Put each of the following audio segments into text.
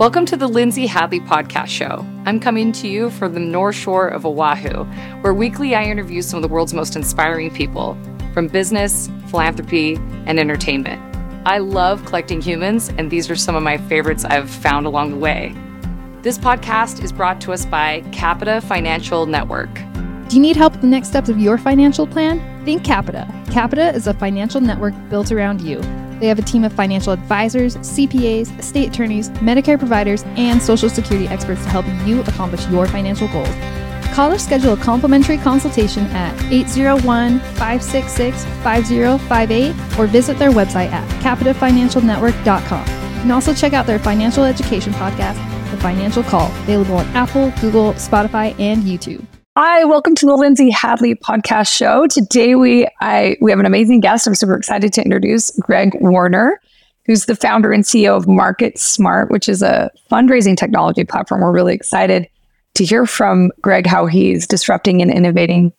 Welcome to the Lindsay Hadley Podcast Show. I'm coming to you from the North Shore of Oahu, where weekly I interview some of the world's most inspiring people from business, philanthropy, and entertainment. I love collecting humans, and these are some of my favorites I've found along the way. This podcast is brought to us by Capita Financial Network. Do you need help with the next steps of your financial plan? Think Capita. Capita is a financial network built around you. They have a team of financial advisors, CPAs, estate attorneys, Medicare providers, and Social Security experts to help you accomplish your financial goals. Call or schedule a complimentary consultation at 801 566 5058 or visit their website at capitafinancialnetwork.com. You can also check out their financial education podcast, The Financial Call, available on Apple, Google, Spotify, and YouTube. Hi, welcome to the Lindsay Hadley podcast show. Today we I we have an amazing guest. I'm super excited to introduce Greg Warner, who's the founder and CEO of MarketSmart, which is a fundraising technology platform. We're really excited to hear from Greg how he's disrupting and innovating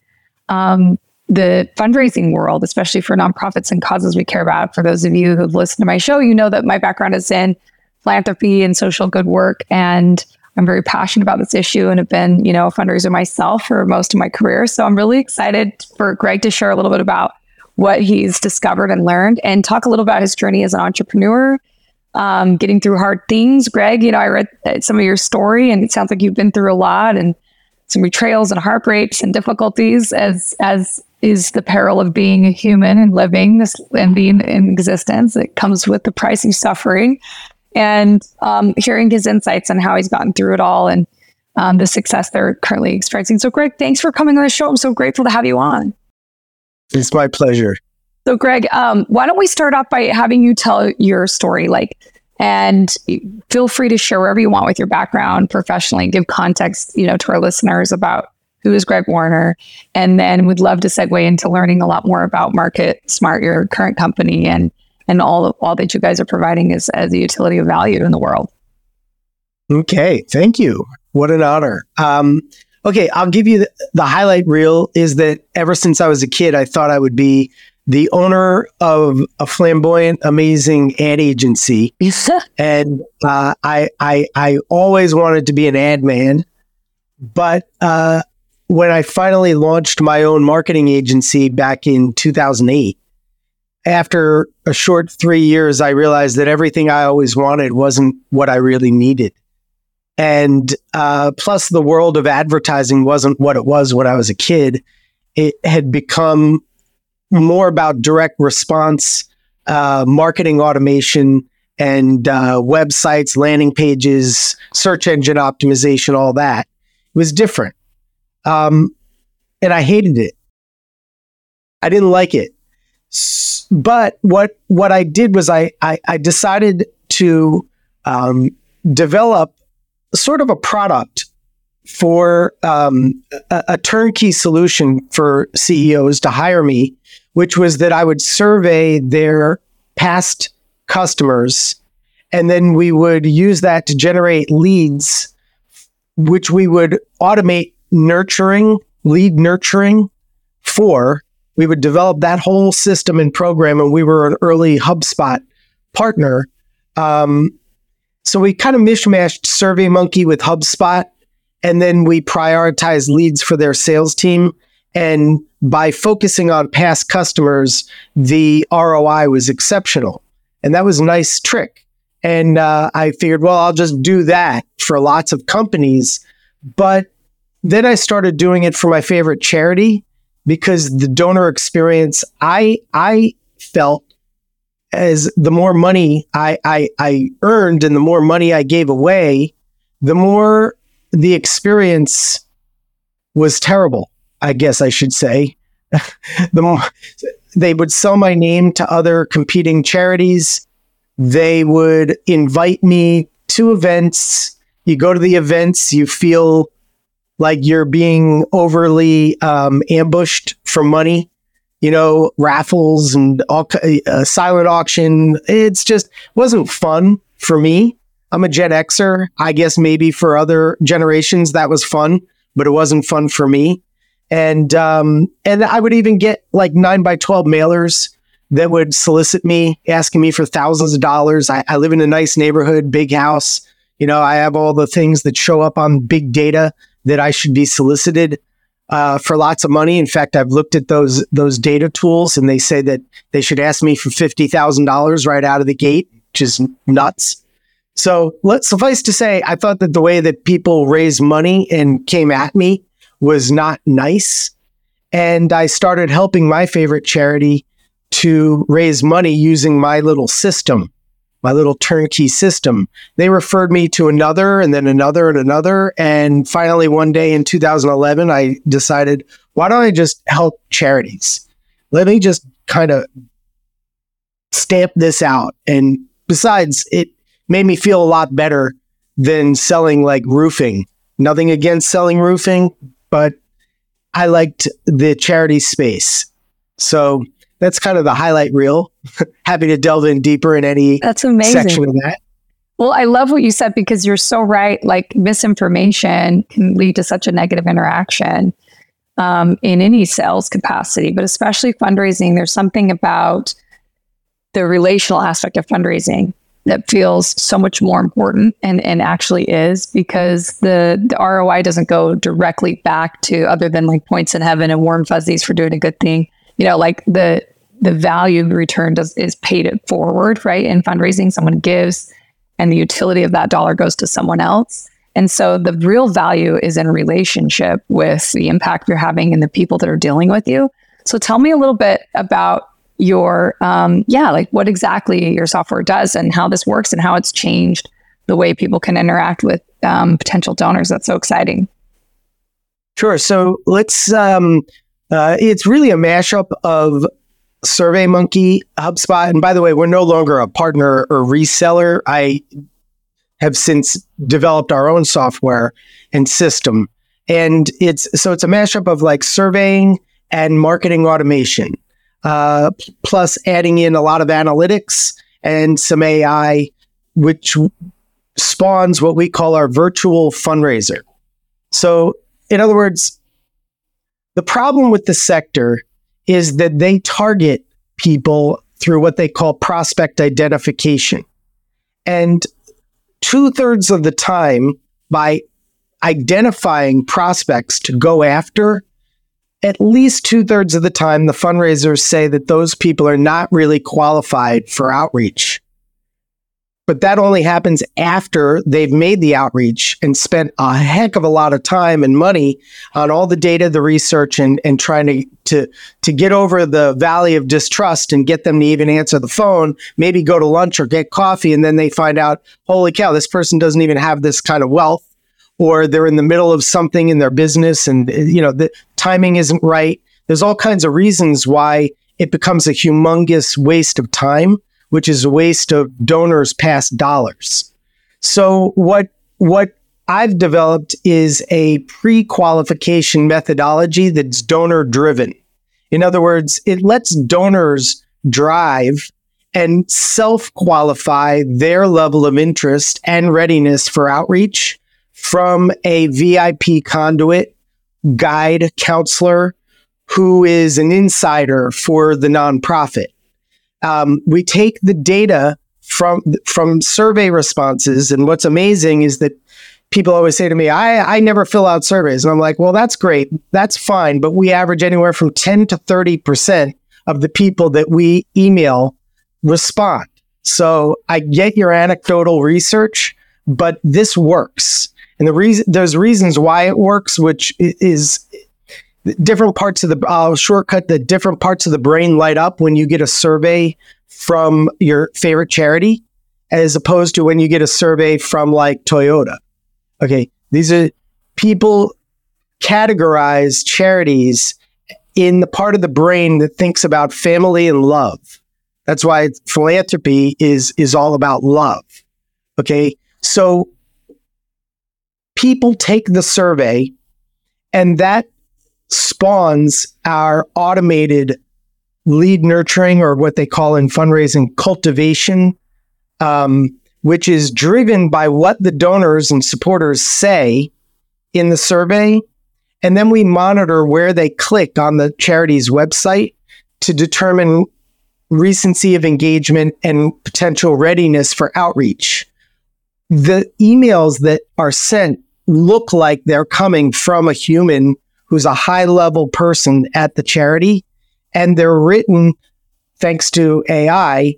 um, the fundraising world, especially for nonprofits and causes we care about. For those of you who've listened to my show, you know that my background is in philanthropy and social good work and I'm very passionate about this issue and have been, you know, a fundraiser myself for most of my career. So I'm really excited for Greg to share a little bit about what he's discovered and learned and talk a little about his journey as an entrepreneur, um, getting through hard things. Greg, you know, I read some of your story and it sounds like you've been through a lot and some betrayals and heartbreaks and difficulties as as is the peril of being a human and living this and being in existence. It comes with the price of suffering and um, hearing his insights on how he's gotten through it all and um, the success they're currently experiencing. So, Greg, thanks for coming on the show. I'm so grateful to have you on. It's my pleasure. So, Greg, um, why don't we start off by having you tell your story? Like, and feel free to share wherever you want with your background professionally. Give context, you know, to our listeners about who is Greg Warner, and then we'd love to segue into learning a lot more about MarketSmart, your current company, and and all all that you guys are providing is as a utility of value in the world. Okay, thank you. What an honor. Um, okay, I'll give you the, the highlight reel. Is that ever since I was a kid, I thought I would be the owner of a flamboyant, amazing ad agency, and uh, I, I I always wanted to be an ad man, but uh, when I finally launched my own marketing agency back in 2008, after a short three years, I realized that everything I always wanted wasn't what I really needed. And uh, plus, the world of advertising wasn't what it was when I was a kid. It had become more about direct response, uh, marketing automation, and uh, websites, landing pages, search engine optimization, all that. It was different. Um, and I hated it. I didn't like it. But what what I did was I I, I decided to um, develop sort of a product for um, a, a, turnkey solution for CEOs to hire me, which was that I would survey their past customers, and then we would use that to generate leads, which we would automate nurturing, lead nurturing for we would develop that whole system and program, and we were an early HubSpot partner. Um, so we kind of mishmashed SurveyMonkey with HubSpot, and then we prioritized leads for their sales team. And by focusing on past customers, the ROI was exceptional. And that was a nice trick. And uh, I figured, well, I'll just do that for lots of companies. But then I started doing it for my favorite charity because the donor experience I I felt as the more money I, I I earned and the more money I gave away, the more the experience was terrible. I guess I should say. the more they would sell my name to other competing charities. They would invite me to events. You go to the events, you feel like you're being overly um, ambushed for money. You know, raffles and all uh, silent auction. It's just wasn't fun for me. I'm a Gen Xer. I guess maybe for other generations that was fun, but it wasn't fun for me. And um, and I would even get like nine by twelve mailers that would solicit me, asking me for thousands of dollars. I, I live in a nice neighborhood, big house You know, I have all the things that show up on big data that I should be solicited uh, for lots of money. In fact, I've looked at those those data tools, and they say that they should ask me for fifty thousand dollars right out of the gate, which is nuts. So let suffice to say, I thought that the way that people raised money and came at me was not nice. And I started helping my favorite charity to raise money using my little system, my little turnkey system. They referred me to another and then another and another. And finally, one day in 2011, I decided, why don't I just help charities? Let me just kind of stamp this out. And besides, it made me feel a lot better than selling like roofing. Nothing against selling roofing, but I liked the charity space. So that's kind of the highlight reel. Happy to delve in deeper in any that's amazing. section of that. Well, I love what you said because you're so right. Like misinformation can lead to such a negative interaction um, in any sales capacity, but especially fundraising. There's something about the relational aspect of fundraising that feels so much more important and, and actually is because the, the ROI doesn't go directly back to other than like points in heaven and warm fuzzies for doing a good thing. You know, like the the value return does is paid it forward, right? In fundraising, someone gives and the utility of that dollar goes to someone else. And so the real value is in relationship with the impact you're having and the people that are dealing with you. So tell me a little bit about your um, yeah like what exactly your software does and how this works and how it's changed the way people can interact with um, potential donors that's so exciting sure so let's um, uh, it's really a mashup of SurveyMonkey, HubSpot, and by the way, we're no longer a partner or reseller. I have since developed our own software and system, and it's so it's a mashup of like surveying and marketing automation uh, plus adding in a lot of analytics and some AI, which spawns what we call our virtual fundraiser. So, in other words, the problem with the sector is that they target people through what they call prospect identification. And two thirds of the time, by identifying prospects to go after, at least two thirds of the time, the fundraisers say that those people are not really qualified for outreach. But that only happens after they've made the outreach and spent a heck of a lot of time and money on all the data, the research, and, and trying to, to, to get over the valley of distrust and get them to even answer the phone, maybe go to lunch or get coffee. And then they find out, holy cow, this person doesn't even have this kind of wealth or they're in the middle of something in their business and you know the timing isn't right there's all kinds of reasons why it becomes a humongous waste of time which is a waste of donors past dollars so what what I've developed is a pre-qualification methodology that's donor driven. In other words, it lets donors drive and self qualify their level of interest and readiness for outreach from a VIP conduit, guide, counselor who is an insider for the nonprofit. Um, we take the data from from survey responses, and what's amazing is that people always say to me, I, I never fill out surveys. And I'm like, well, that's great. That's fine. But we average anywhere from 10 to 30% of the people that we email respond. So I get your anecdotal research, but this works. And the reason there's reasons why it works, which is different parts of the shortcut the different parts of the brain light up when you get a survey from your favorite charity as opposed to when you get a survey from like Toyota. Okay, these are people categorize charities in the part of the brain that thinks about family and love. That's why philanthropy is is all about love. Okay? So people take the survey and that spawns our automated lead nurturing or what they call in fundraising cultivation, um, which is driven by what the donors and supporters say in the survey. And then we monitor where they click on the charity's website to determine recency of engagement and potential readiness for outreach the emails that are sent look like they're coming from a human who's a high level person at the charity. And they're written, thanks to AI,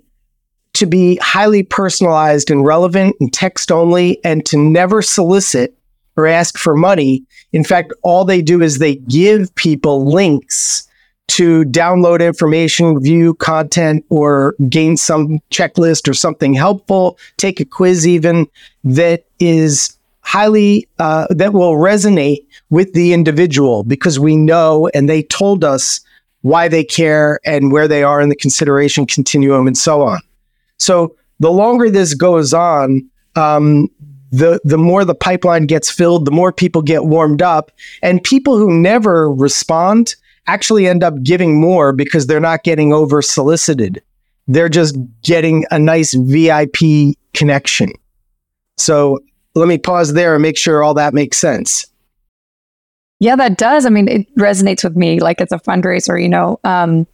to be highly personalized and relevant and text only and to never solicit or ask for money. In fact, all they do is they give people links to download information, view content, or gain some checklist or something helpful, take a quiz even that is highly, uh, that will resonate with the individual because we know and they told us why they care and where they are in the consideration continuum and so on. So the longer this goes on, um, the the more the pipeline gets filled, the more people get warmed up, and people who never respond actually end up giving more because they're not getting over solicited. They're just getting a nice VIP connection. So let me pause there and make sure all that makes sense. Yeah, that does. I mean, it resonates with me. Like it's a fundraiser, you know. Um,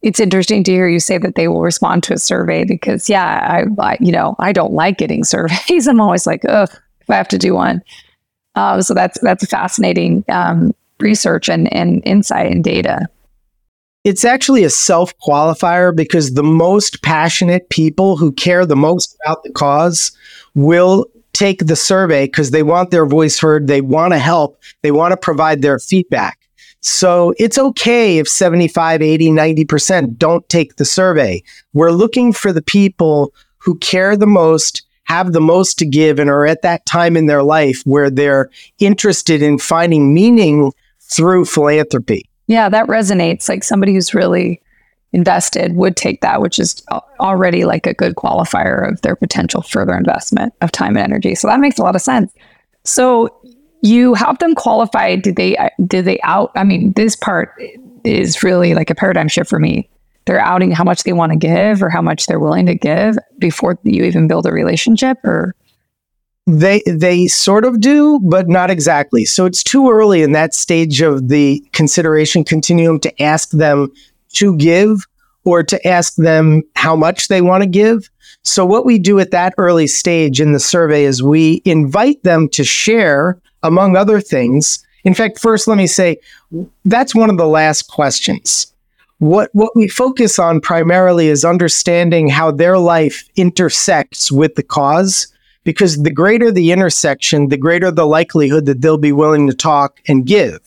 it's interesting to hear you say that they will respond to a survey because, yeah, I, I you know, I don't like getting surveys. I'm always like, ugh, if I have to do one. Uh, so that's that's fascinating um, research and, and insight and data. It's actually a self qualifier because the most passionate people who care the most about the cause will take the survey because they want their voice heard, they want to help, they want to provide their feedback. So it's okay if 75, 80, 90% don't take the survey. We're looking for the people who care the most, have the most to give, and are at that time in their life where they're interested in finding meaning through philanthropy. Yeah, that resonates. Like somebody who's really invested would take that, which is already like a good qualifier of their potential further investment of time and energy. So that makes a lot of sense. So you help them qualify. Did they, did they out? I mean, this part is really like a paradigm shift for me. They're outing how much they want to give or how much they're willing to give before you even build a relationship or they they sort of do, but not exactly. So it's too early in that stage of the consideration continuum to ask them to give or to ask them how much they want to give. So what we do at that early stage in the survey is we invite them to share among other things. In fact, first let me say that's one of the last questions. What what we focus on primarily is understanding how their life intersects with the cause because the greater the intersection, the greater the likelihood that they'll be willing to talk and give.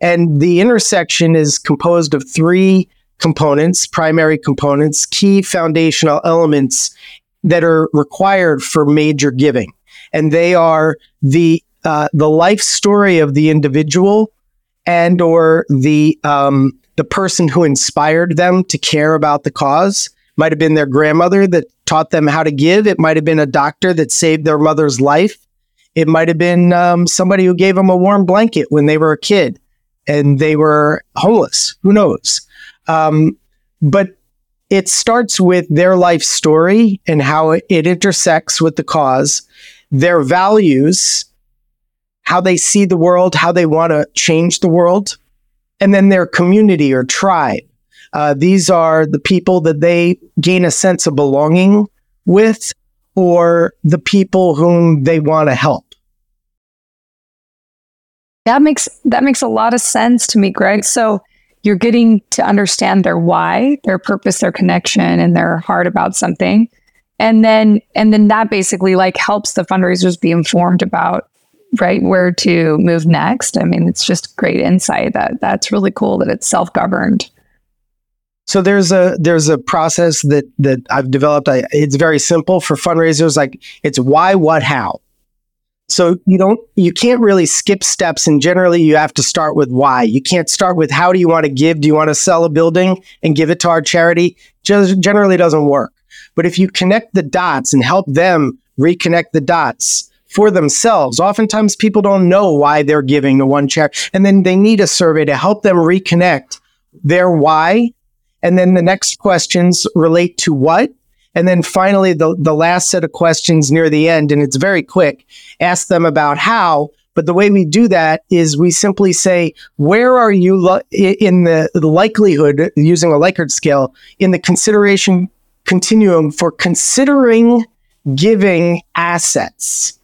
And the intersection is composed of three components, primary components, key foundational elements that are required for major giving. And they are the uh, the life story of the individual and or the um, the person who inspired them to care about the cause might have been their grandmother that taught them how to give. It might have been a doctor that saved their mother's life. It might have been um, somebody who gave them a warm blanket when they were a kid and they were homeless. Who knows? Um, but it starts with their life story and how it, intersects with the cause, their values, how they see the world, how they want to change the world, and then their community or tribe. Uh, these are the people that they gain a sense of belonging with or the people whom they want to help. That makes that makes a lot of sense to me, Greg. So you're getting to understand their why, their purpose, their connection, and their heart about something. And then and then that basically like helps the fundraisers be informed about right where to move next. I mean, it's just great insight that that's really cool that it's self-governed. So there's a there's a process that that I've developed. I, it's very simple for fundraisers. Like it's why, what, how. So you don't you can't really skip steps, and generally you have to start with why. You can't start with how do you want to give? Do you want to sell a building and give it to our charity? Just generally doesn't work. But if you connect the dots and help them reconnect the dots for themselves, oftentimes people don't know why they're giving to one charity, and then they need a survey to help them reconnect their why and then the next questions relate to what? And then finally, the, the last set of questions near the end, and it's very quick, ask them about how. But the way we do that is we simply say, where are you in the likelihood, using a Likert scale, in the consideration continuum for considering giving assets.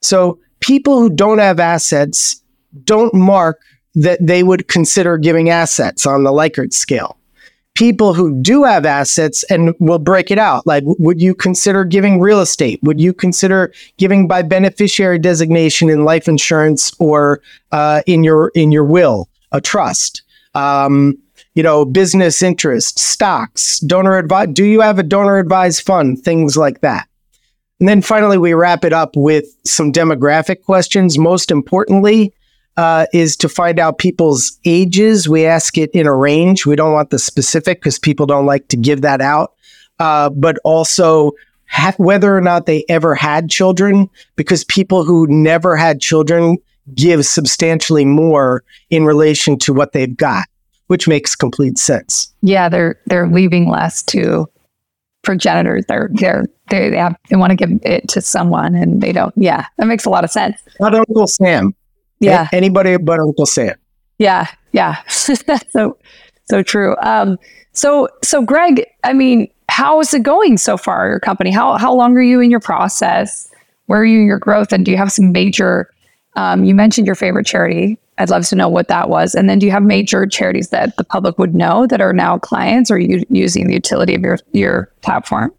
So people who don't have assets don't mark that they would consider giving assets on the Likert scale. People who do have assets and will break it out. Like, would you consider giving real estate? Would you consider giving by beneficiary designation in life insurance or uh, in your in your will, a trust? Um, you know, business interest, stocks, donor advice. Do you have a donor advised fund? Things like that. And then finally, we wrap it up with some demographic questions. Most importantly, uh, is to find out people's ages. We ask it in a range. We don't want the specific because people don't like to give that out. Uh, but also ha- whether or not they ever had children, because people who never had children give substantially more in relation to what they've got, which makes complete sense. Yeah, they're they're leaving less to progenitors. They're they're they have, they want to give it to someone, and they don't. Yeah, that makes a lot of sense. Not Uncle Sam. Yeah, A- anybody but Uncle Sam. yeah, yeah. so so true. Um, so so Greg, I mean, how is it going so far? Your company. How how long are you in your process? Where are you in your growth? And do you have some major? Um, you mentioned your favorite charity. I'd love to know what that was. And then do you have major charities that the public would know that are now clients or are you using the utility of your, your platform?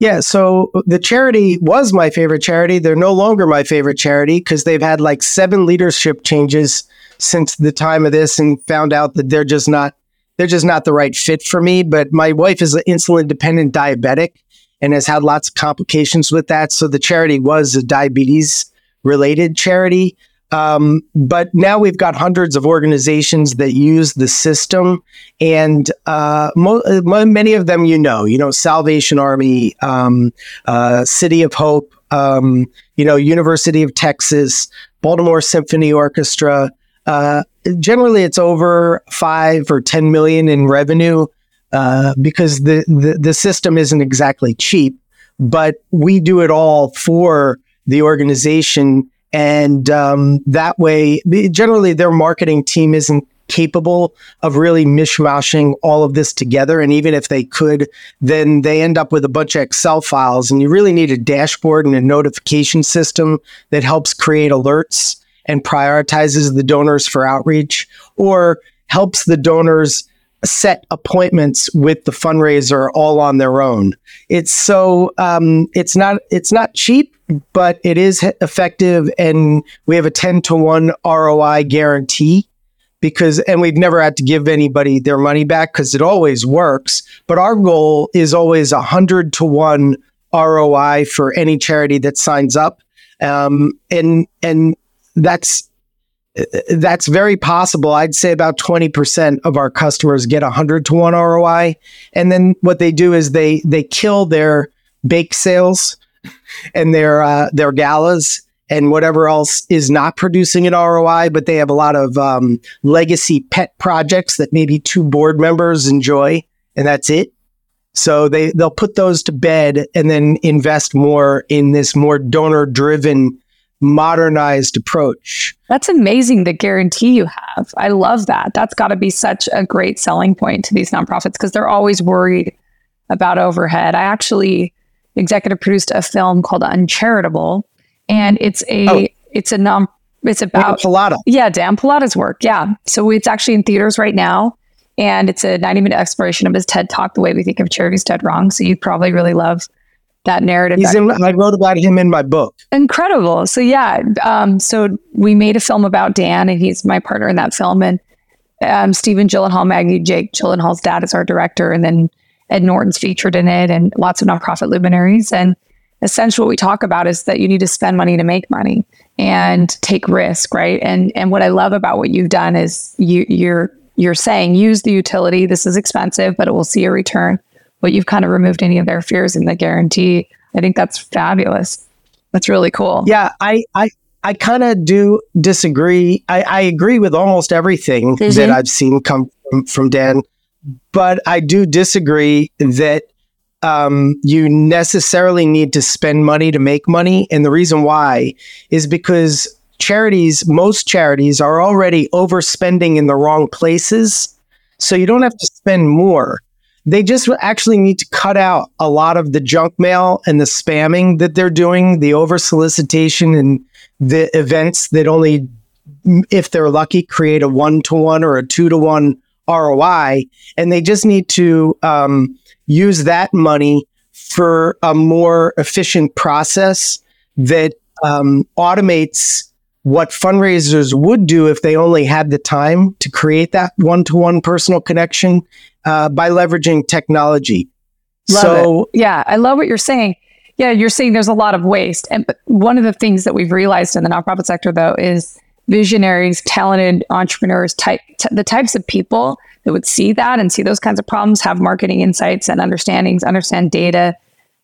Yeah, so uh, the charity was my favorite charity. They're no longer my favorite charity because they've had like seven leadership changes since the time of this and found out that they're just not they're just not the right fit for me. But my wife is an insulin dependent diabetic and has had lots of complications with that. So the charity was a diabetes related charity. Um, but now we've got hundreds of organizations that use the system, and uh, mo- many of them you know, you know, Salvation Army, um, uh, City of Hope, um, you know, University of Texas, Baltimore Symphony Orchestra. Uh, generally, it's over five or ten million in revenue uh, because the, the the system isn't exactly cheap, but we do it all for the organization and um, that way, generally, their marketing team isn't capable of really mishmashing all of this together. And even if they could, then they end up with a bunch of Excel files. And you really need a dashboard and a notification system that helps create alerts and prioritizes the donors for outreach or helps the donors set appointments with the fundraiser all on their own. It's so um, it's not it's not cheap, but it is effective, and we have a ten to one ROI guarantee because and we've never had to give anybody their money back because it always works. But our goal is always a hundred to one ROI for any charity that signs up, um, and and that's that's very possible. I'd say about 20% of our customers get 100 to 1 ROI. And then what they do is they they kill their bake sales and their uh, their galas and whatever else is not producing an ROI, but they have a lot of um, legacy pet projects that maybe two board members enjoy, and that's it. So they they'll put those to bed and then invest more in this more donor driven modernized approach. That's amazing, the guarantee you have. I love that. That's got to be such a great selling point to these nonprofits because they're always worried about overhead. I actually executive produced a film called Uncharitable, and it's a oh. it's a non it's about Pallotta. Yeah, Dan Pallotta's work. Yeah, so it's actually in theaters right now, and it's a ninety minute exploration of his TED talk, the way we think of charities dead wrong. So you'd probably really love that narrative. He's in, I wrote about him in my book. Incredible. So yeah, um, so we made a film about Dan, and he's my partner in that film. And um, Stephen Gyllenhaal, Maggie Jake Gyllenhaal's dad is our director, and then Ed Norton's featured in it, and lots of nonprofit luminaries. And essentially, what we talk about is that you need to spend money to make money and take risk, right? And and what I love about what you've done is you you're you're saying use the utility. This is expensive, but it will see a return but you've kind of removed any of their fears in the guarantee. I think that's fabulous. That's really cool. Yeah, I I I kind of do disagree. I, I agree with almost everything mm-hmm. that I've seen come from, from Dan, but I do disagree that um, you necessarily need to spend money to make money. And the reason why is because charities, most charities, are already overspending in the wrong places. So you don't have to spend more they just actually need to cut out a lot of the junk mail and the spamming that they're doing, the over solicitation and the events that only, if they're lucky, create a one to one or a two to one ROI. And they just need to um, use that money for a more efficient process that um, automates what fundraisers would do if they only had the time to create that one to one personal connection uh, by leveraging technology. Love so, it. yeah, I love what you're saying. Yeah, you're saying there's a lot of waste. And one of the things that we've realized in the nonprofit sector, though, is visionaries, talented entrepreneurs, type, t- the types of people that would see that and see those kinds of problems, have marketing insights and understandings, understand data.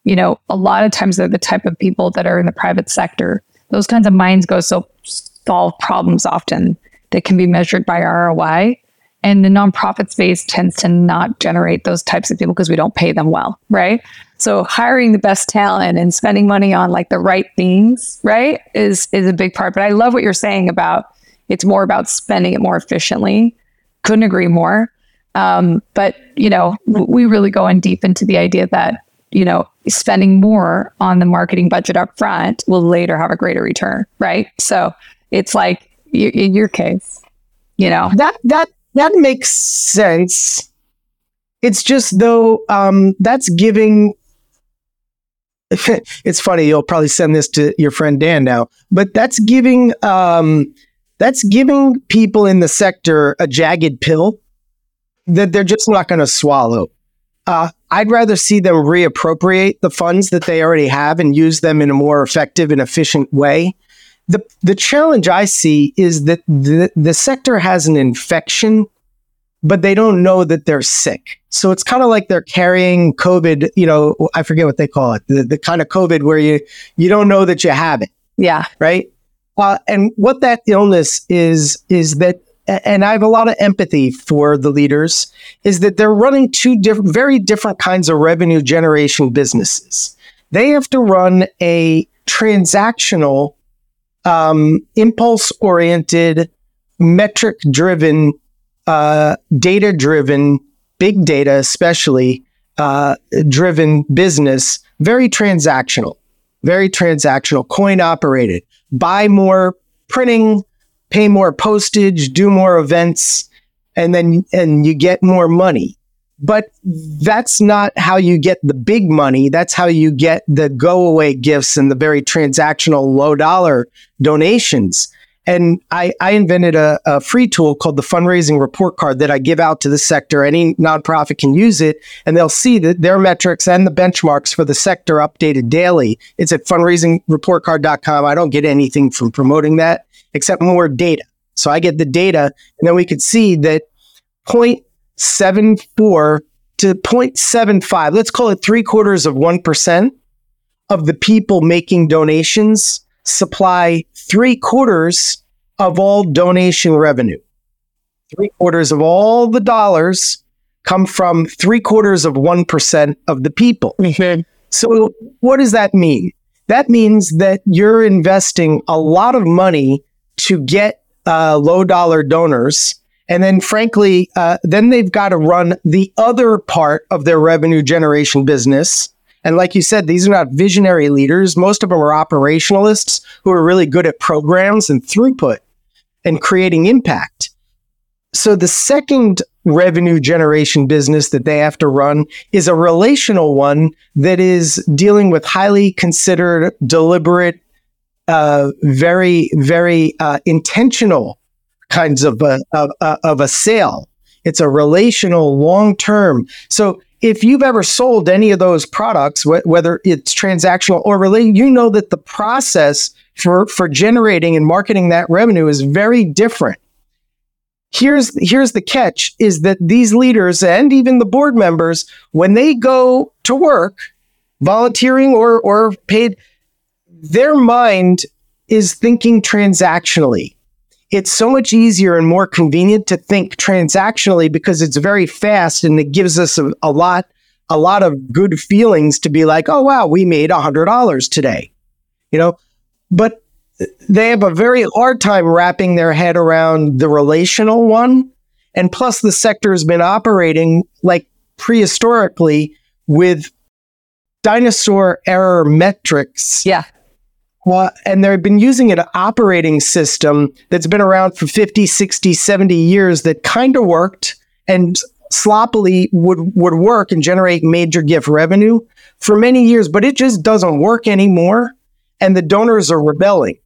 You know, a lot of times they're the type of people that are in the private sector. Those kinds of minds go so solve problems often that can be measured by ROI. And the nonprofit space tends to not generate those types of people because we don't pay them well, right? So hiring the best talent and spending money on like the right things, right, is is a big part. But I love what you're saying about it's more about spending it more efficiently. Couldn't agree more. Um, but you know, we really go in deep into the idea that you know spending more on the marketing budget up front will later have a greater return, right? So it's like in your case, you know that that that makes sense. It's just though um, that's giving. it's funny. You'll probably send this to your friend Dan now, but that's giving um, that's giving people in the sector a jagged pill that they're just not going to swallow. Uh, I'd rather see them reappropriate the funds that they already have and use them in a more effective and efficient way the the challenge I see is that the, the sector has an infection, but they don't know that they're sick. So it's kind of like they're carrying COVID, you know, I forget what they call it, the, the kind of COVID where you you don't know that you have it. Yeah. Right. Uh, and what that illness is is that and I have a lot of empathy for the leaders, is that they're running two different, very different kinds of revenue generation businesses. They have to run a transactional um, impulse oriented, metric driven, uh, data driven, big data, especially uh, driven business, very transactional, very transactional, coin operated. Buy more printing, pay more postage, do more events, and then and you get more money. But that's not how you get the big money. That's how you get the go away gifts and the very transactional low dollar donations. And I, I invented a, a, free tool called the fundraising report card that I give out to the sector. Any nonprofit can use it and they'll see that their metrics and the benchmarks for the sector updated daily. It's at fundraisingreportcard.com. I don't get anything from promoting that except more data. So I get the data and then we could see that point 0.74 to 0.75, let's call it three quarters of 1% of the people making donations supply three quarters of all donation revenue. Three quarters of all the dollars come from three quarters of 1% of the people. Mm-hmm. So, what does that mean? That means that you're investing a lot of money to get uh, low dollar donors and then, frankly, uh, then they've got to run the other part of their revenue generation business. And like you said, these are not visionary leaders. Most of them are operationalists who are really good at programs and throughput and creating impact. So the second revenue generation business that they have to run is a relational one that is dealing with highly considered, deliberate, uh, very, very uh, intentional kinds of a, of, of a sale. It's a relational long term. So if you've ever sold any of those products, wh- whether it's transactional or related, you know that the process for, for generating and marketing that revenue is very different. Here's, here's the catch is that these leaders and even the board members, when they go to work, volunteering or, or paid, their mind is thinking transactionally it's so much easier and more convenient to think transactionally because it's very fast and it gives us a, a lot a lot of good feelings to be like, oh wow, we made a hundred dollars today, you know. But they have a very hard time wrapping their head around the relational one, and plus the sector has been operating like prehistorically with dinosaur error metrics. Yeah. Well, and they've been using an operating system that's been around for 50, 60, 70 years that kind of worked and sloppily would, would work and generate major gift revenue for many years, but it just doesn't work anymore. And the donors are rebelling.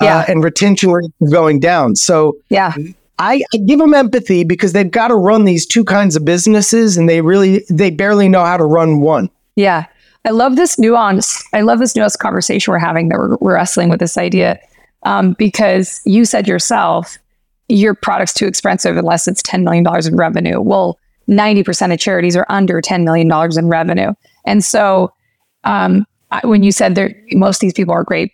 Yeah. Uh, and retention rates are going down. So Yeah. I, I give them empathy because they've got to run these two kinds of businesses and they really, they barely know how to run one. Yeah. I love this nuance. I love this nuanced conversation we're having that we're, we're wrestling with this idea um, because you said yourself, your product's too expensive unless it's $10 million in revenue. Well, 90% of charities are under $10 million in revenue. And so um, I, when you said that most of these people are great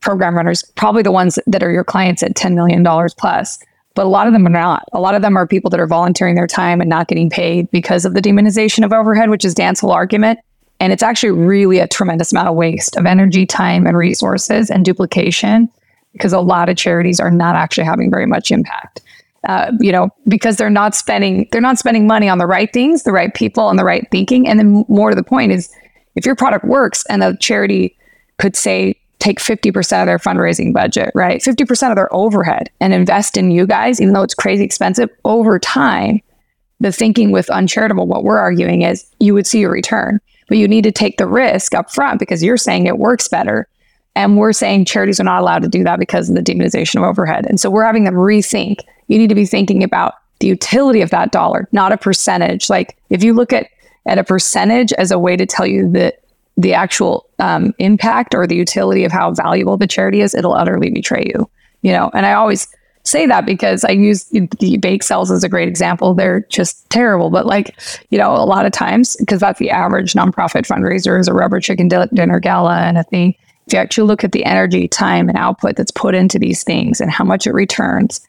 program runners, probably the ones that are your clients at $10 million plus, but a lot of them are not. A lot of them are people that are volunteering their time and not getting paid because of the demonization of overhead, which is Dan's whole argument. And it's actually really a tremendous amount of waste of energy, time, and resources and duplication because a lot of charities are not actually having very much impact. Uh, you know, because they're not spending they're not spending money on the right things, the right people, and the right thinking. And then more to the point is, if your product works and a charity could say take 50% of their fundraising budget, right? 50% of their overhead and invest in you guys, even though it's crazy expensive over time. The thinking with uncharitable, what we're arguing is you would see a return but you need to take the risk up front because you're saying it works better. And we're saying charities are not allowed to do that because of the demonization of overhead. And so we're having them rethink. You need to be thinking about the utility of that dollar, not a percentage. Like if you look at at a percentage as a way to tell you that the actual um, impact or the utility of how valuable the charity is, it'll utterly betray you. You know, and I always say that because I use the bake sales as a great example. They're just terrible, but like, you know, a lot of times, because that's the average nonprofit fundraiser is a rubber chicken dinner gala and a thing. If you actually look at the energy, time, and output that's put into these things and how much it returns,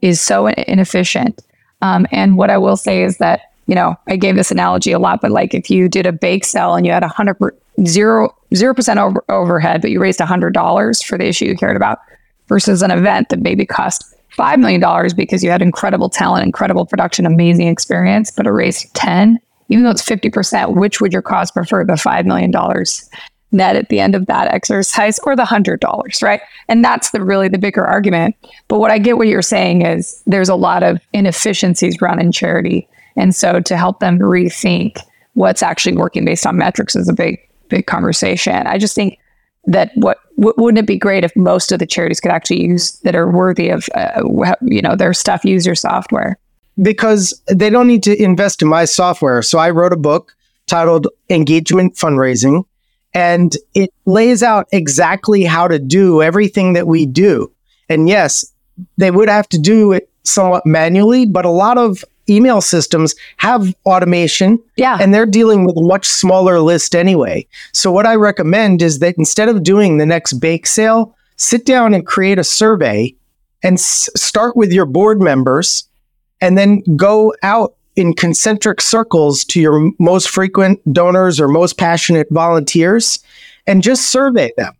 is so inefficient. Um, and what I will say is that, you know, I gave this analogy a lot, but like if you did a bake sale and you had a hundred zero zero percent over, overhead, but you raised a hundred dollars for the issue you cared about, versus an event that maybe cost $5 million because you had incredible talent, incredible production, amazing experience, but a race 10, even though it's 50%, which would your cause prefer, the $5 million net at the end of that exercise or the $100, right? And that's the really the bigger argument. But what I get what you're saying is there's a lot of inefficiencies run in charity. And so to help them rethink what's actually working based on metrics is a big, big conversation. I just think that what w- wouldn't it be great if most of the charities could actually use that are worthy of uh, you know their stuff use your software? Because they don't need to invest in my software. So i wrote a book titled engagement fundraising and it lays out exactly how to do everything that we do. And yes they would have to do it somewhat manually but a lot of email systems have automation. Yeah. And they're dealing with a much smaller list anyway. So what I recommend is that instead of doing the next bake sale, sit down and create a survey and s- start with your board members and then go out in concentric circles to your most frequent donors or most passionate volunteers and just survey them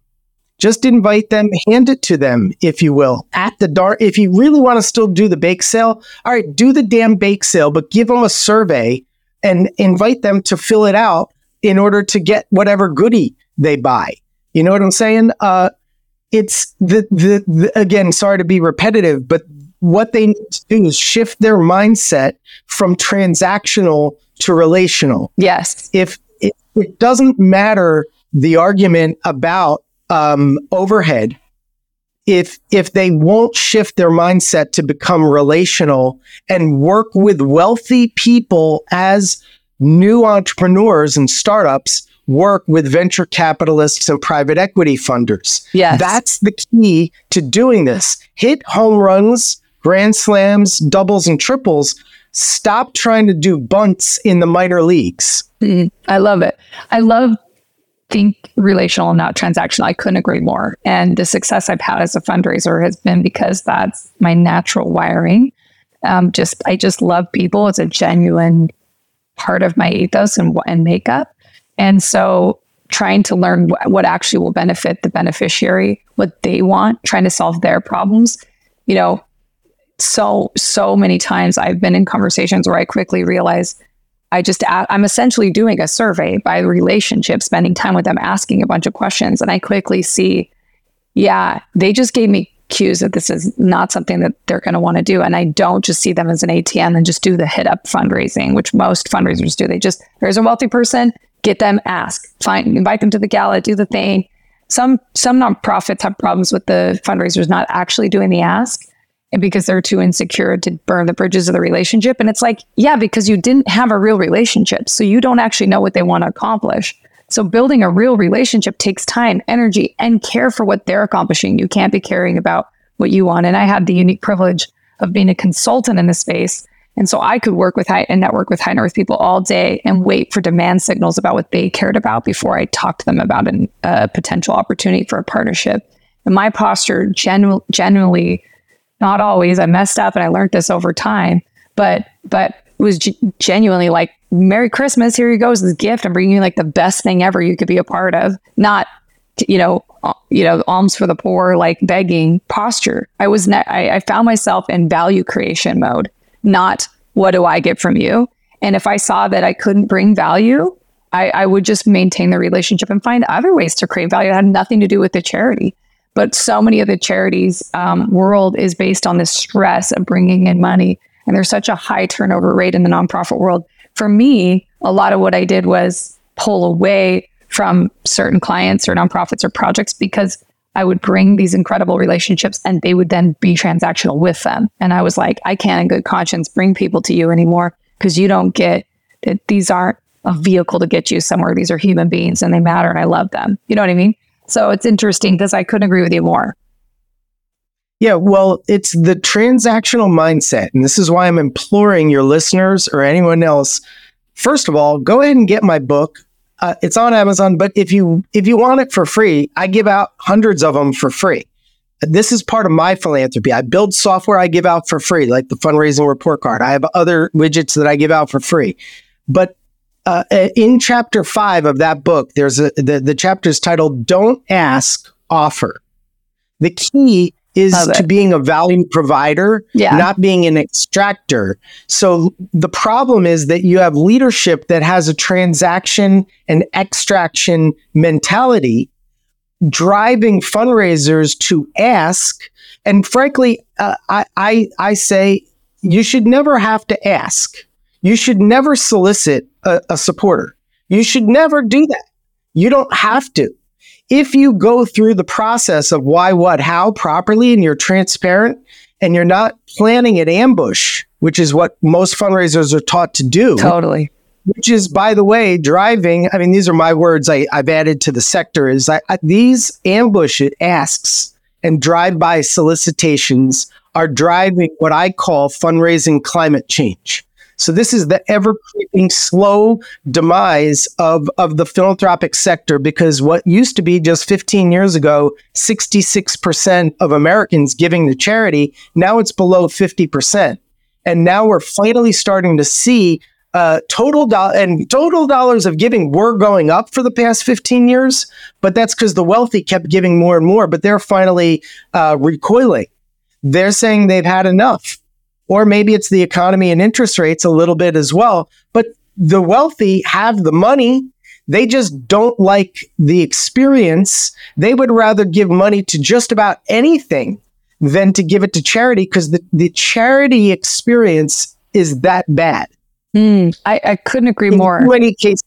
just invite them, hand it to them, if you will, at the dark. If you really want to still do the bake sale, all right, do the damn bake sale, but give them a survey and invite them to fill it out in order to get whatever goodie they buy. You know what I'm saying? Uh, it's the, the, the again, sorry to be repetitive, but what they need to do is shift their mindset from transactional to relational. Yes. If it, it doesn't matter the argument about um, overhead if if they won't shift their mindset to become relational and work with wealthy people as new entrepreneurs and startups work with venture capitalists and private equity funders. Yes. That's the key to doing this. Hit home runs, grand slams, doubles and triples. Stop trying to do bunts in the minor leagues. Mm, I love it. I love think relational, not transactional. I couldn't agree more. And the success I've had as a fundraiser has been because that's my natural wiring. Um, just I just love people. It's a genuine part of my ethos and, and makeup. And so trying to learn wh- what actually will benefit the beneficiary, what they want, trying to solve their problems. You know, so so many times I've been in conversations where I quickly realize I just, I'm essentially doing a survey by relationship, spending time with them, asking a bunch of questions. And I quickly see, yeah, they just gave me cues that this is not something that they're going to want to do. And I don't just see them as an ATM and just do the hit up fundraising, which most fundraisers do. They just, there's a wealthy person, get them, ask, find, invite them to the gala, do the thing. Some, some nonprofits have problems with the fundraisers not actually doing the ask because they're too insecure to burn the bridges of the relationship. And it's like, yeah, because you didn't have a real relationship. So you don't actually know what they want to accomplish. So building a real relationship takes time, energy, and care for what they're accomplishing. You can't be caring about what you want. And I had the unique privilege of being a consultant in the space. And so I could work with high and network with high net worth people all day and wait for demand signals about what they cared about before I talked to them about a potential opportunity for a partnership. And my posture genu- genuinely not always. I messed up and I learned this over time, but but it was g- genuinely like Merry Christmas. Here you goes this gift. I'm bringing you like the best thing ever you could be a part of. Not you know you know alms for the poor like begging posture. I was ne- I, I found myself in value creation mode, not what do I get from you. And if I saw that I couldn't bring value, I, I, would just maintain the relationship and find other ways to create value that had nothing to do with the charity. But so many of the charities um, world is based on the stress of bringing in money. And there's such a high turnover rate in the nonprofit world. For me, a lot of what I did was pull away from certain clients or nonprofits or projects because I would bring these incredible relationships and they would then be transactional with them. And I was like, I can't in good conscience bring people to you anymore because you don't get that these aren't a vehicle to get you somewhere. These are human beings and they matter and I love them. You know what I mean? So it's interesting because I couldn't agree with you more. Yeah, well, it's the transactional mindset. And this is why I'm imploring your listeners or anyone else. First of all, go ahead and get my book. Uh, it's on Amazon, but if you if you want it for free, I give out hundreds of them for free. This is part of my philanthropy. I build software I give out for free, like the fundraising report card. I have other widgets that I give out for free. But uh, in chapter five of that book, there's a the, the chapter is titled "Don't Ask, Offer." The key is to being a value provider, yeah. not being an extractor. So the problem is that you have leadership that has a transaction and extraction mentality, driving fundraisers to ask. And frankly, uh, I, I I say you should never have to ask. You should never solicit a, a supporter. You should never do that. You don't have to. If you go through the process of why, what, how properly and you're transparent and you're not planning an ambush, which is what most fundraisers are taught to do. Totally. Which is, by the way, driving. I mean, these are my words I, have added to the sector. Is I, I, uh, these ambush asks and drive-by solicitations are driving what I call fundraising climate change. So this is the ever creeping slow demise of, of the philanthropic sector because what used to be just 15 years ago, 66% of Americans giving to charity, now it's below 50%. And now we're finally starting to see uh, total do- and total dollars of giving were going up for the past 15 years, but that's because the wealthy kept giving more and more, but they're finally uh, recoiling. They're saying they've had enough or maybe it's the economy and interest rates a little bit as well. But the wealthy have the money. They just don't like the experience. They would rather give money to just about anything than to give it to charity because the, the charity experience is that bad. Mm, I, I, couldn't agree in more. In many cases.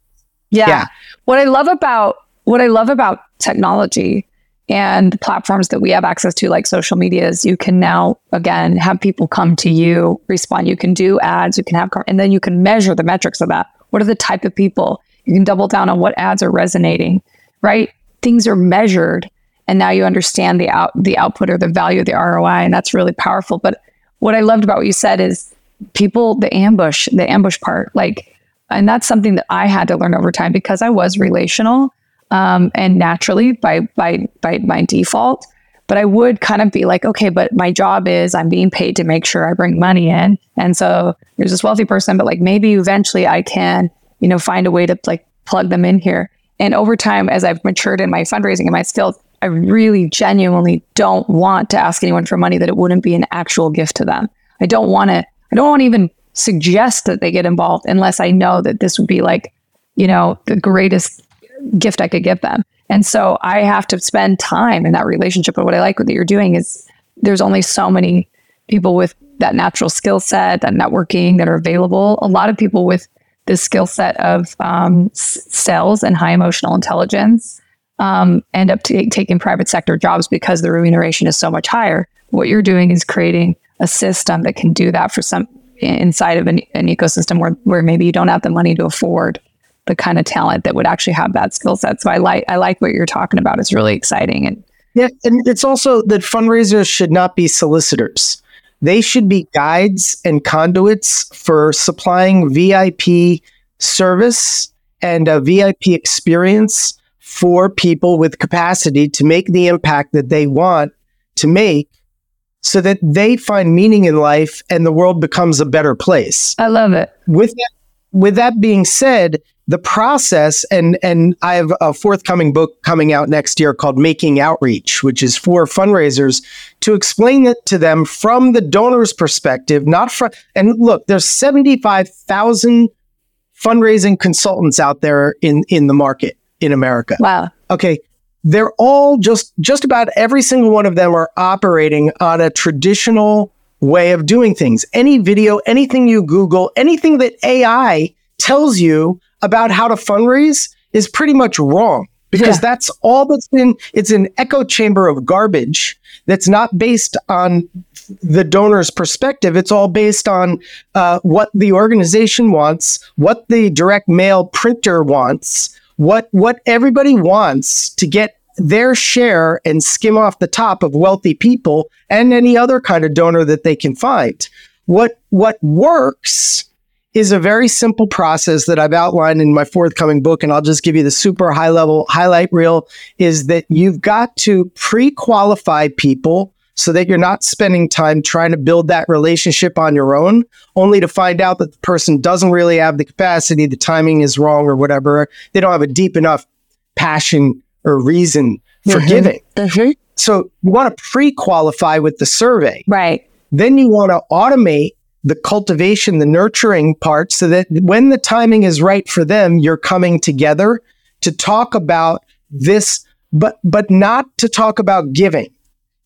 Yeah. yeah. What I love about what I love about technology and the platforms that we have access to, like social medias, you can now again have people come to you, respond. You can do ads, you can have, and then you can measure the metrics of that. What are the type of people? You can double down on what ads are resonating, right? Things are measured, and now you understand the out the output or the value of the ROI, and that's really powerful. But what I loved about what you said is people the ambush, the ambush part, like, and that's something that I had to learn over time because I was relational um, and naturally by by by my default. But I would kind of be like, okay, but my job is I'm being paid to make sure I bring money in, and so there's this wealthy person, but like maybe eventually I can, you know, find a way to like plug them in here. And over time, as I've matured in my fundraising and my skills, I really genuinely don't want to ask anyone for money that it wouldn't be an actual gift to them. I don't want to. I don't want to even suggest that they get involved unless I know that this would be like, you know, the greatest gift I could give them. And so I have to spend time in that relationship. But what I like what you're doing is there's only so many people with that natural skill set, that networking that are available. A lot of people with this skill set of um, sales and high emotional intelligence um, end up t- taking private sector jobs because the remuneration is so much higher. What you're doing is creating a system that can do that for some inside of an, an ecosystem where, where maybe you don't have the money to afford the kind of talent that would actually have that skill set. So I like I like what you're talking about. It's really exciting and yeah, and it's also that fundraisers should not be solicitors. They should be guides and conduits for supplying VIP service and a VIP experience for people with capacity to make the impact that they want to make so that they find meaning in life and the world becomes a better place. I love it. With that, with that being said, the process and and I have a forthcoming book coming out next year called Making Outreach, which is for fundraisers to explain it to them from the donor's perspective, not from and look, there's 75,000 fundraising consultants out there in in the market in America. Wow. Okay. They're all just just about every single one of them are operating on a traditional way of doing things. Any video, anything you Google, anything that AI tells you about how to fundraise is pretty much wrong because yeah. that's all that's been it's an echo chamber of garbage that's not based on the donor's perspective it's all based on uh, what the organization wants what the direct mail printer wants what what everybody wants to get their share and skim off the top of wealthy people and any other kind of donor that they can find what what works is a very simple process that I've outlined in my forthcoming book. And I'll just give you the super high level highlight reel is that you've got to pre qualify people so that you're not spending time trying to build that relationship on your own, only to find out that the person doesn't really have the capacity, the timing is wrong or whatever. They don't have a deep enough passion or reason for mm-hmm. giving. Mm-hmm. So you want to pre qualify with the survey. Right. Then you want to automate the cultivation, the nurturing part, so that when the timing is right for them, you're coming together to talk about this, but but not to talk about giving.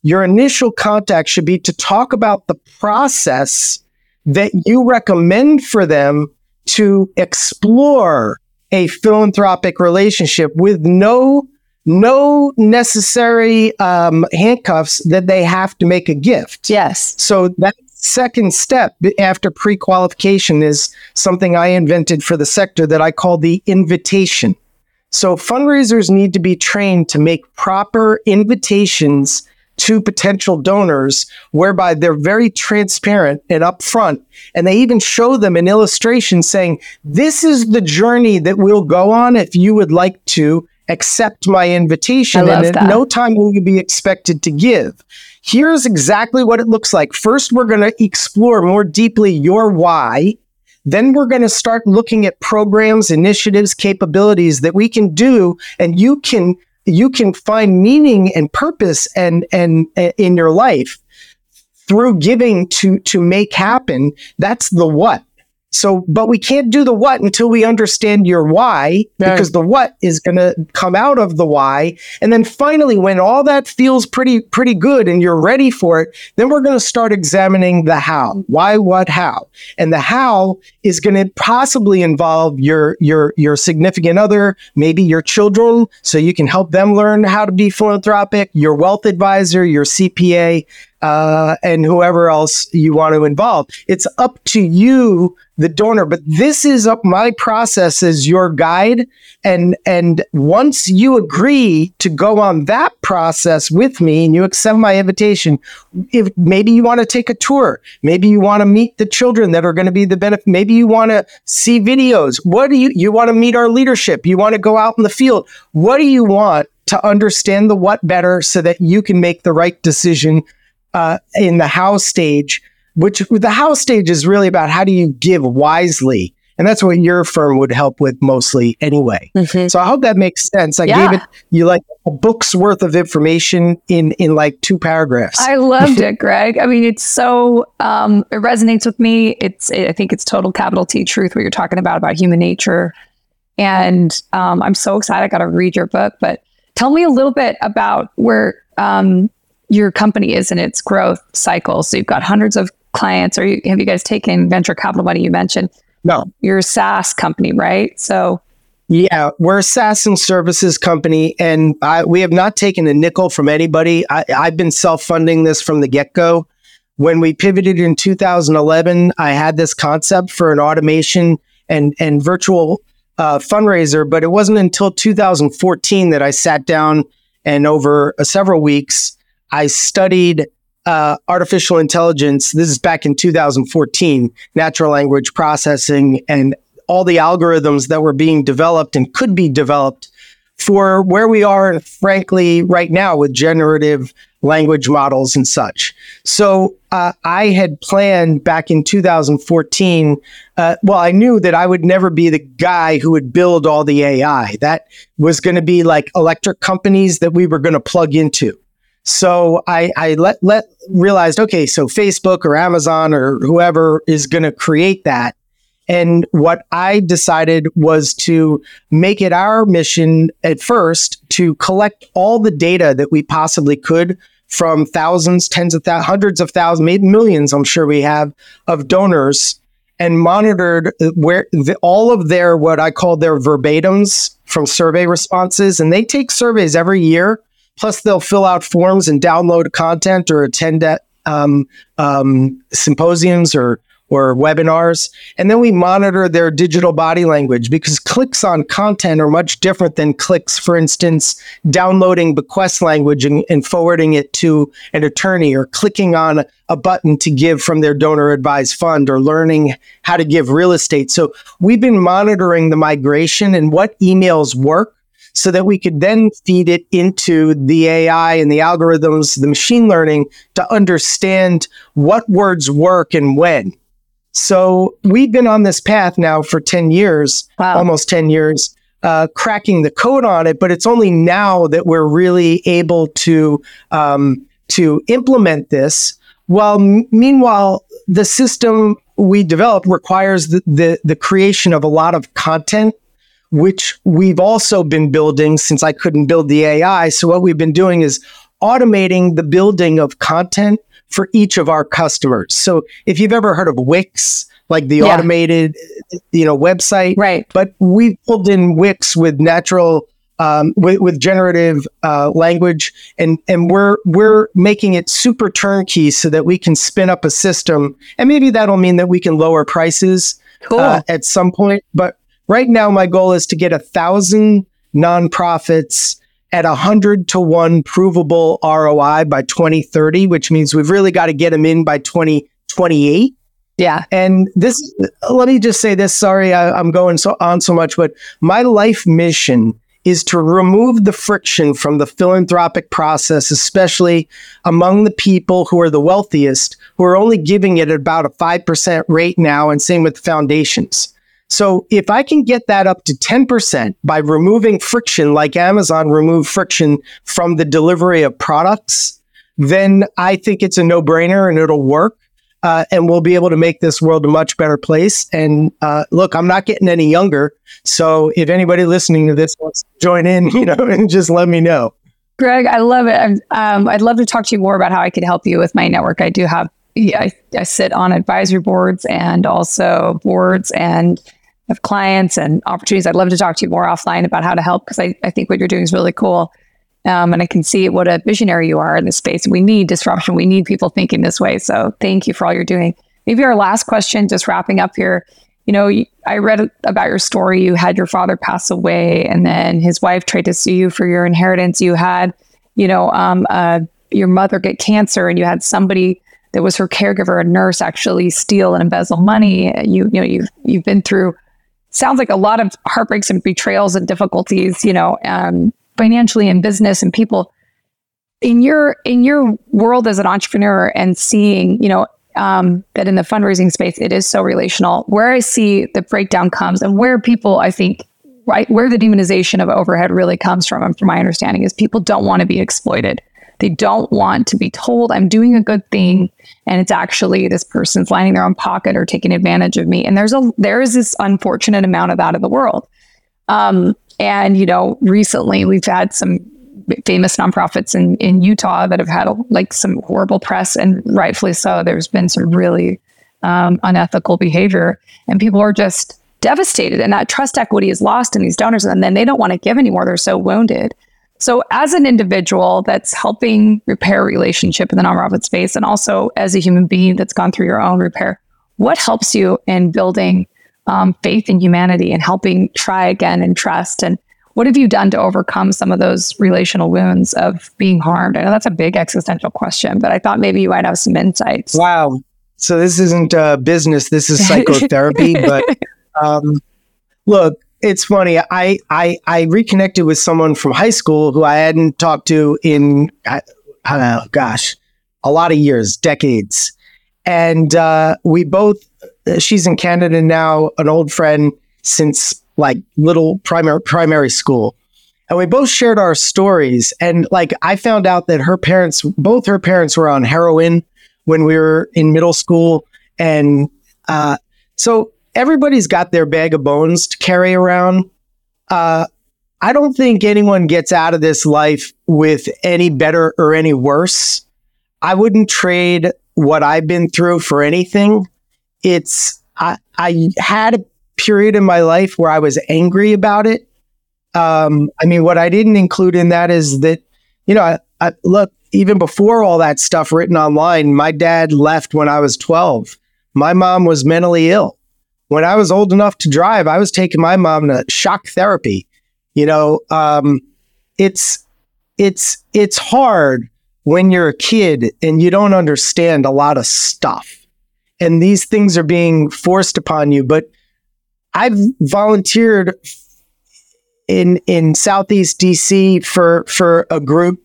Your initial contact should be to talk about the process that you recommend for them to explore a philanthropic relationship with no no necessary um, handcuffs that they have to make a gift. Yes. So that second step after pre qualification is something I invented for the sector that I call the invitation. So fundraisers need to be trained to make proper invitations to potential donors, whereby they're very transparent and upfront. And they even show them an illustration saying, This is the journey that we'll go on if you would like to accept my invitation. and at no time will you be expected to give. Here's exactly what it looks like. First, we're going to explore more deeply your why. Then we're going to start looking at programs, initiatives, capabilities that we can do, and you can you can find meaning and purpose and and, and in your life through giving to to make happen. That's the what. So, but we can't do the what until we understand your why, right. because the what is going to come out of the why. And then finally, when all that feels pretty, pretty good and you're ready for it, then we're going to start examining the how, why, what, how. And the how is going to possibly involve your, your, your significant other, maybe your children, so you can help them learn how to be philanthropic, your wealth advisor, your CPA, uh, and whoever else you want to involve. It's up to you, the donor. But this is up my process as your guide. And and once you agree to go on that process with me and you accept my invitation, if maybe you want to take a tour, maybe you want to meet the children that are going to be the benefit, maybe you want to see videos. What do you you want to meet our leadership? You want to go out in the field. What do you want? To understand the what better so that you can make the right decision uh, in the how stage, which the how stage is really about how do you give wisely And that's what your firm would help with mostly anyway. Mhm. So I hope that makes sense. I Yeah. gave it you like a book's worth of information in in like two paragraphs. I loved it, Greg. I mean, it's so um, it resonates with me. It's I think it's total capital T truth what you're talking about about human nature, and um, I'm so excited. I got to read your book, but tell me a little bit about where um, your company is in its growth cycle. So you've got hundreds of clients, or you, have you guys taken venture capital money? You mentioned no. you're a SaaS company, right? So Yeah, we're a SaaS and services company, and I, we have not taken a nickel from anybody. I, I've been self funding this from the get go. When we pivoted in 2011, I had this concept for an automation and, and virtual uh, fundraiser, but it wasn't until 2014 that I sat down and over uh, several weeks, I studied uh, artificial intelligence. This is back in 2014, natural language processing, and all the algorithms that were being developed and could be developed for where we are, frankly, right now with generative language models and such. So uh, I had planned back in 2014. Uh, well, I knew that I would never be the guy who would build all the AI. That was going to be like electric companies that we were going to plug into. So I, I let, let realized, okay, so Facebook or Amazon or whoever is going to create that. And what I decided was to make it our mission at first to collect all the data that we possibly could from thousands, tens of thousands, hundreds of thousands, maybe millions, I'm sure we have, of donors and monitored where the, all of their, what I call their verbatims from survey responses. And they take surveys every year. Plus, they'll fill out forms and download content or attend at, um, um, symposiums or or webinars. And then we monitor their digital body language because clicks on content are much different than clicks, for instance, downloading bequest language and, and forwarding it to an attorney or clicking on a button to give from their donor advised fund or learning how to give real estate. So we've been monitoring the migration and what emails work so that we could then feed it into the AI and the algorithms, the machine learning to understand what words work and when. So we've been on this path now for 10 years, Wow. almost 10 years, uh, cracking the code on it. But it's only now that we're really able to um, to implement this. While m- meanwhile, the system we developed requires the, the the creation of a lot of content, which we've also been building since I couldn't build the AI. So what we've been doing is automating the building of content for each of our customers. So if you've ever heard of Wix, like the Yeah. automated, you know, website, right. but we pulled in Wix with natural, um, with, with generative uh, language, and and we're we're making it super turnkey so that we can spin up a system, and maybe that'll mean that we can lower prices Cool. uh, at some point. But right now, my goal is to get a thousand nonprofits at a hundred to one provable ROI by 2030, which means we've really got to get them in by 2028. yeah. And this, let me just say this. Sorry, I, I'm going so on so much, but my life mission is to remove the friction from the philanthropic process, especially among the people who are the wealthiest, who are only giving it at about a 5% rate now, and same with foundations. So if I can get that up to 10% by removing friction, like Amazon removed friction from the delivery of products, then I think it's a no brainer and it'll work. Uh, and we'll be able to make this world a much better place. And uh, look, I'm not getting any younger. So if anybody listening to this wants to join in, you know, and just let me know. Greg, I love it. Um, I'd love to talk to you more about how I could help you with my network. I do have, yeah, I, I sit on advisory boards and also boards and have clients and opportunities. I'd love to talk to you more offline about how to help because I, I think what you're doing is really cool. Um, and I can see what a visionary you are in this space. We need disruption. We need people thinking this way. So thank you for all you're doing. Maybe our last question, just wrapping up here. You know, I read about your story. You had your father pass away, and then his wife tried to sue you for your inheritance. You had, you know, um, uh, your mother get cancer, and you had somebody that was her caregiver, a nurse, actually steal and embezzle money. You, you know, you've you've been through sounds like a lot of heartbreaks and betrayals and difficulties. You know, um, financially and business and people in your in your world as an entrepreneur and seeing, you know, um, that in the fundraising space, it is so relational. Where I see the breakdown comes and where people, I think, right, where the demonization of overhead really comes from, and from my understanding, is people don't want to be exploited. They don't want to be told I'm doing a good thing and it's actually this person's lining their own pocket or taking advantage of me. And there's a there is this unfortunate amount of that in the world. Um, and you know, recently we've had some famous nonprofits in in Utah that have had like some horrible press, and rightfully so. There's been some really um, unethical behavior, and people are just devastated, and that trust equity is lost in these donors, and then they don't want to give anymore. They're so wounded. So, as an individual that's helping repair relationship in the nonprofit space, and also as a human being that's gone through your own repair, what helps you in building um, faith in humanity and helping try again and trust? And what have you done to overcome some of those relational wounds of being harmed? I know that's a big existential question, but I thought maybe you might have some insights. Wow. So, this isn't uh, business, this is psychotherapy. but um, look, it's funny. I, I I reconnected with someone from high school who I hadn't talked to in know, gosh, a lot of years, decades, and uh, we both. Uh, she's in Canada now, an old friend since like little primary primary school, and we both shared our stories. And like I found out that her parents, both her parents, were on heroin when we were in middle school, and uh, so everybody's got their bag of bones to carry around. Uh, I don't think anyone gets out of this life with any better or any worse. I wouldn't trade what I've been through for anything. It's I, I had a period in my life where I was angry about it. Um, I mean, what I didn't include in that is that, you know, I, I, look, even before all that stuff written online, my dad left when I was 12. My mom was mentally ill when I was old enough to drive, I was taking my mom to shock therapy. You know, um, it's it's it's hard when you're a kid and you don't understand a lot of stuff, and these things are being forced upon you. But I've volunteered in in Southeast DC for for a group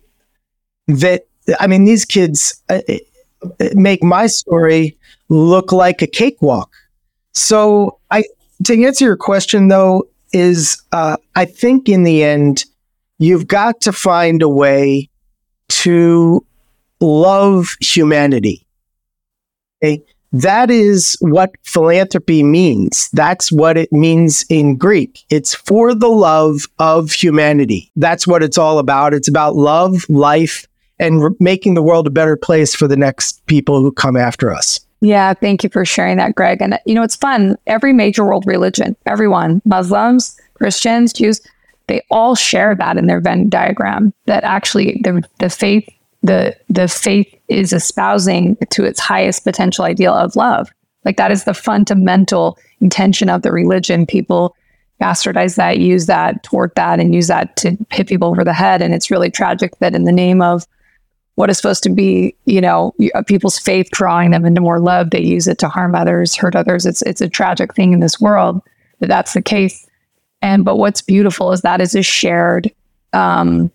that I mean, these kids uh, make my story look like a cakewalk so I to answer your question though is uh, I think in the end you've got to find a way to love humanity. Okay? That is what philanthropy means. That's what it means in Greek. It's for the love of humanity. That's what it's all about. It's about love, life, and re- making the world a better place for the next people who come after us. Yeah, thank you for sharing that, Greg. And you know, it's fun. Every major world religion, everyone, Muslims, Christians, Jews, they all share that in their Venn diagram. That actually the the faith the the faith is espousing to its highest potential ideal of love. Like that is the fundamental intention of the religion. People bastardize that, use that, toward that, and use that to hit people over the head. And it's really tragic that in the name of what is supposed to be, you know, people's faith drawing them into more love, they use it to harm others, hurt others. It's it's a tragic thing in this world that that's the case. And but what's beautiful is that is a shared um,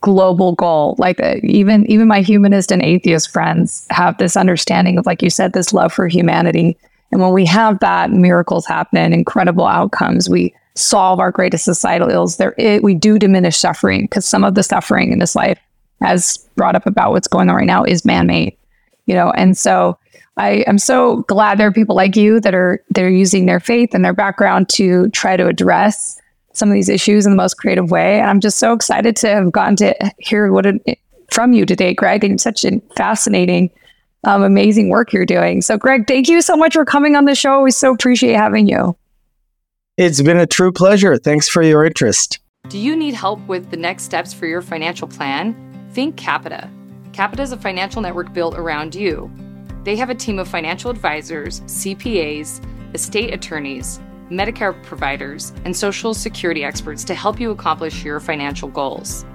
global goal. Like uh, even even my humanist and atheist friends have this understanding of, like you said, this love for humanity. And when we have that, miracles happen, incredible outcomes. We solve our greatest societal ills. There, it, we do diminish suffering because some of the suffering in this life has brought up about what's going on right now is man-made you know? And so i am so glad there are people like you that are they're using their faith and their background to try to address some of these issues in the most creative way. And i'm just so excited to have gotten to hear what it, from you today greg and such a fascinating um, amazing work you're doing. So greg thank you so much for coming on the show. We so appreciate having you. It's been a true pleasure. Thanks for your interest. Do you need help with the next steps for your financial plan Think Capita. Capita is a financial network built around you. They have a team of financial advisors, CPAs, estate attorneys, Medicare providers, and Social Security experts to help you accomplish your financial goals.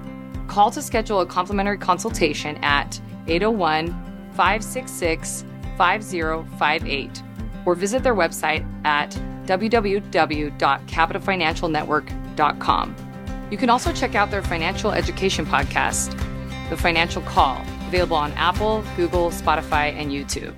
Call to schedule a complimentary consultation at 801 566 5058 or visit their website at www.capitafinancialnetwork.com. You can also check out their financial education podcast the Financial Call, available on Apple, Google, Spotify, and YouTube.